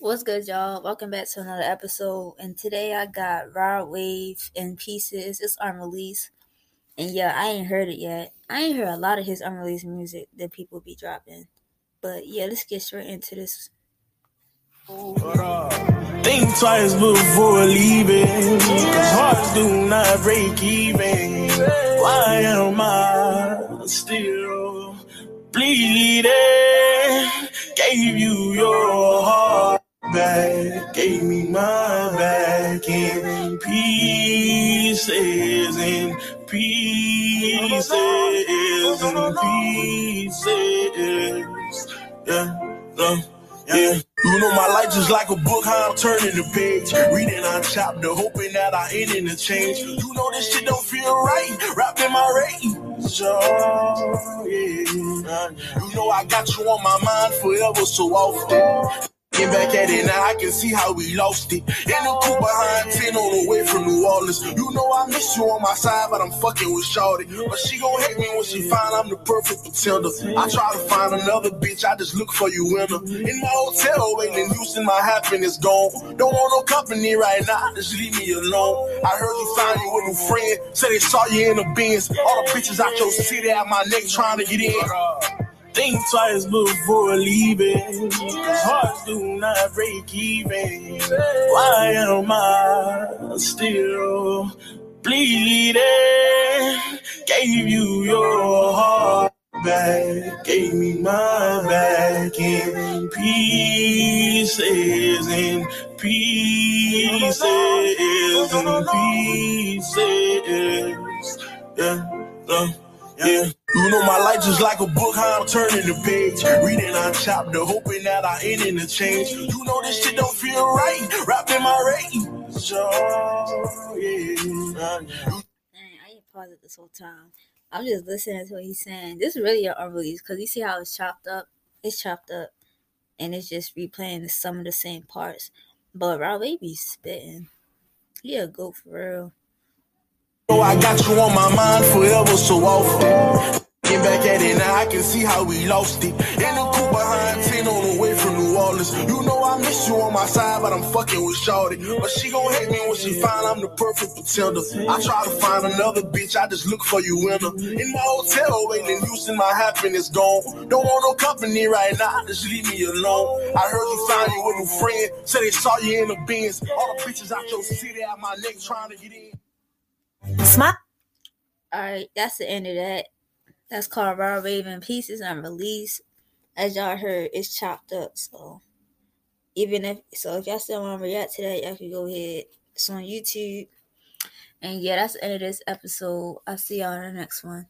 What's good, y'all? Welcome back to another episode. And today I got Rod Wave in pieces. It's unreleased. And yeah, I ain't heard it yet. I ain't heard a lot of his unreleased music that people be dropping. But yeah, let's get straight into this. Think twice before leaving. Cause hearts do not break even. Why am I still Gave me my back in pieces. In pieces. In pieces. Yeah. No. Yeah. You know my life just like a book, how I'm turning the page. Reading on chapter, hoping that I end in a change. You know this shit don't feel right, wrapped in my rage. Oh, yeah. You know I got you on my mind forever so often. Get back at it now, I can see how we lost it. In the coupe behind 10 on the way from New Orleans. You know I miss you on my side, but I'm fucking with Shorty. But she gon' hate me when she find I'm the perfect pretender. I try to find another bitch, I just look for you in her. In my hotel, waiting in Houston, my happiness gone. Don't want no company right now, just leave me alone. I heard you found you with a friend, said they saw you in the bins. All the bitches out your city at my neck trying to get in. Think twice before leaving. Hearts do not break even. Why am I still bleeding? Gave you your heart back. Gave me my back in pieces. In pieces. In pieces. Yeah. Uh, yeah. You know my life just like a book, how I'm turning the page. Reading on chapter, hoping that I end in a change. You know this shit don't feel right, wrapped in my rage. Oh, yeah. I ain't paused it this whole time. I'm just listening to what he's saying. This is really an unreleased because you see how it's chopped up. It's chopped up, and it's just replaying some of the same parts. But Rod Wave's spitting. He a go for real. Oh, I got you on my mind forever so often. Get back at it now, I can see how we lost it. In the coupe behind 10 on the way from New Orleans. You know I miss you on my side, but I'm fucking with Shorty. But she gon' hate me when she find I'm the perfect pretender. I try to find another bitch, I just look for you in her. In my hotel, waiting in Houston, my happiness gone. Don't want no company right now, just leave me alone. I heard you found you with a friend, said they saw you in the bins. All the bitches out your city at my neck trying to get in. Smart. All right, that's the end of that. That's called Rod Wave in Pieces Unreleased. As y'all heard, it's chopped up. So even if so, if y'all still want to react to that, y'all can go ahead. It's on YouTube. And yeah, that's the end of this episode. I'll see y'all in the next one.